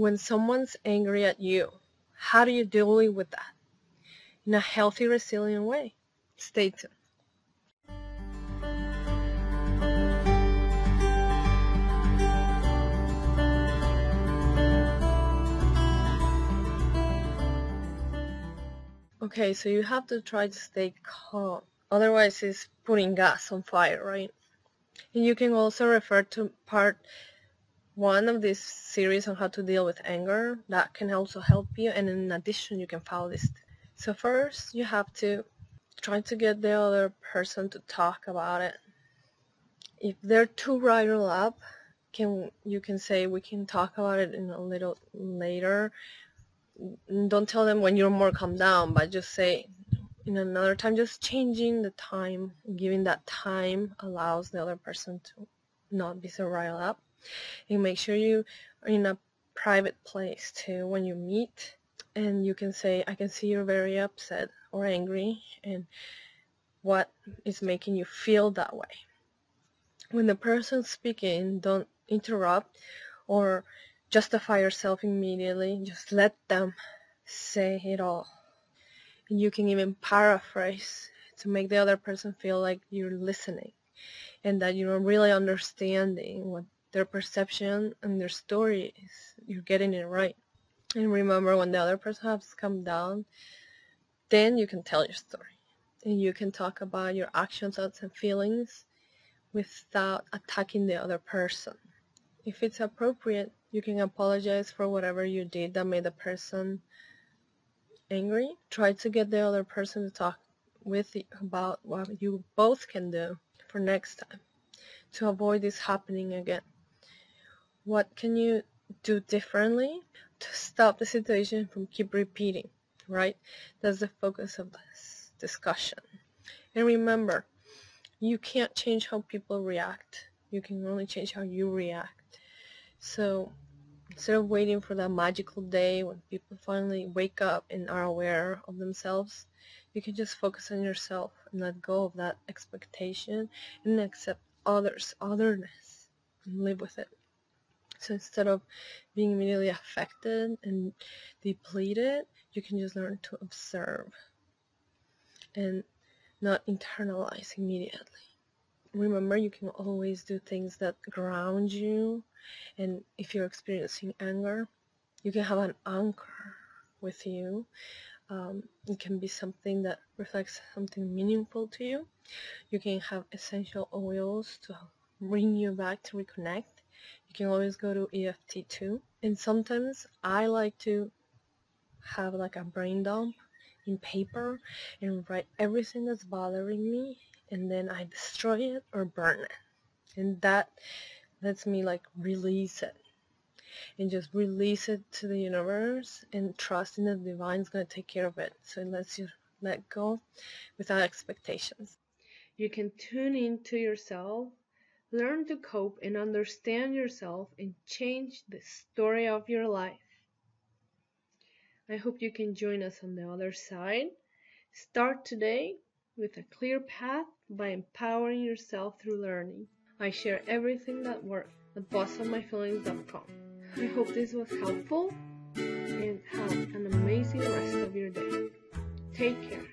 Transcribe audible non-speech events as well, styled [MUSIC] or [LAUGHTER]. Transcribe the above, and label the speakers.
Speaker 1: when someone's angry at you, how do you deal with that in a healthy, resilient way? Stay tuned. Okay, so you have to try to stay calm. Otherwise, it's putting gas on fire, right? And you can also refer to part one of this series on how to deal with anger. That can also help you. And in addition, you can follow this. So first, you have to try to get the other person to talk about it. If they're too riled up, can you can say we can talk about it in a little later don't tell them when you're more calm down, but just say in another time, just changing the time, giving that time allows the other person to not be so riled up. And make sure you are in a private place too when you meet and you can say, I can see you're very upset or angry and what is making you feel that way. When the person's speaking, don't interrupt or justify yourself immediately. Just let them say it all. And you can even paraphrase to make the other person feel like you're listening and that you're really understanding what their perception and their stories. You're getting it right. And remember when the other person has come down, then you can tell your story. And you can talk about your actions, thoughts, and feelings without attacking the other person. If it's appropriate, you can apologize for whatever you did that made the person angry. Try to get the other person to talk with you about what you both can do for next time to avoid this happening again. What can you do differently to stop the situation from keep repeating, right? That's the focus of this discussion. And remember, you can't change how people react. You can only change how you react. So instead of waiting for that magical day when people finally wake up and are aware of themselves, you can just focus on yourself and let go of that expectation and accept others, otherness, and live with it. So [LAUGHS] instead of being immediately affected and depleted, you can just learn to observe and not internalize immediately. Remember you can always do things that ground you and if you're experiencing anger you can have an anchor with you. Um, it can be something that reflects something meaningful to you. You can have essential oils to bring you back to reconnect you can always go to EFT too and sometimes I like to have like a brain dump in paper and write everything that's bothering me and then I destroy it or burn it. And that lets me like release it and just release it to the universe and trust in the divine is going to take care of it. So it lets you let go without expectations. You can tune into yourself, learn to cope and understand yourself and change the story of your life. I hope you can join us on the other side. Start today with a clear path by empowering yourself through learning. I share everything that works at bossofmyfeelings.com. I hope this was helpful and have an amazing rest of your day. Take care.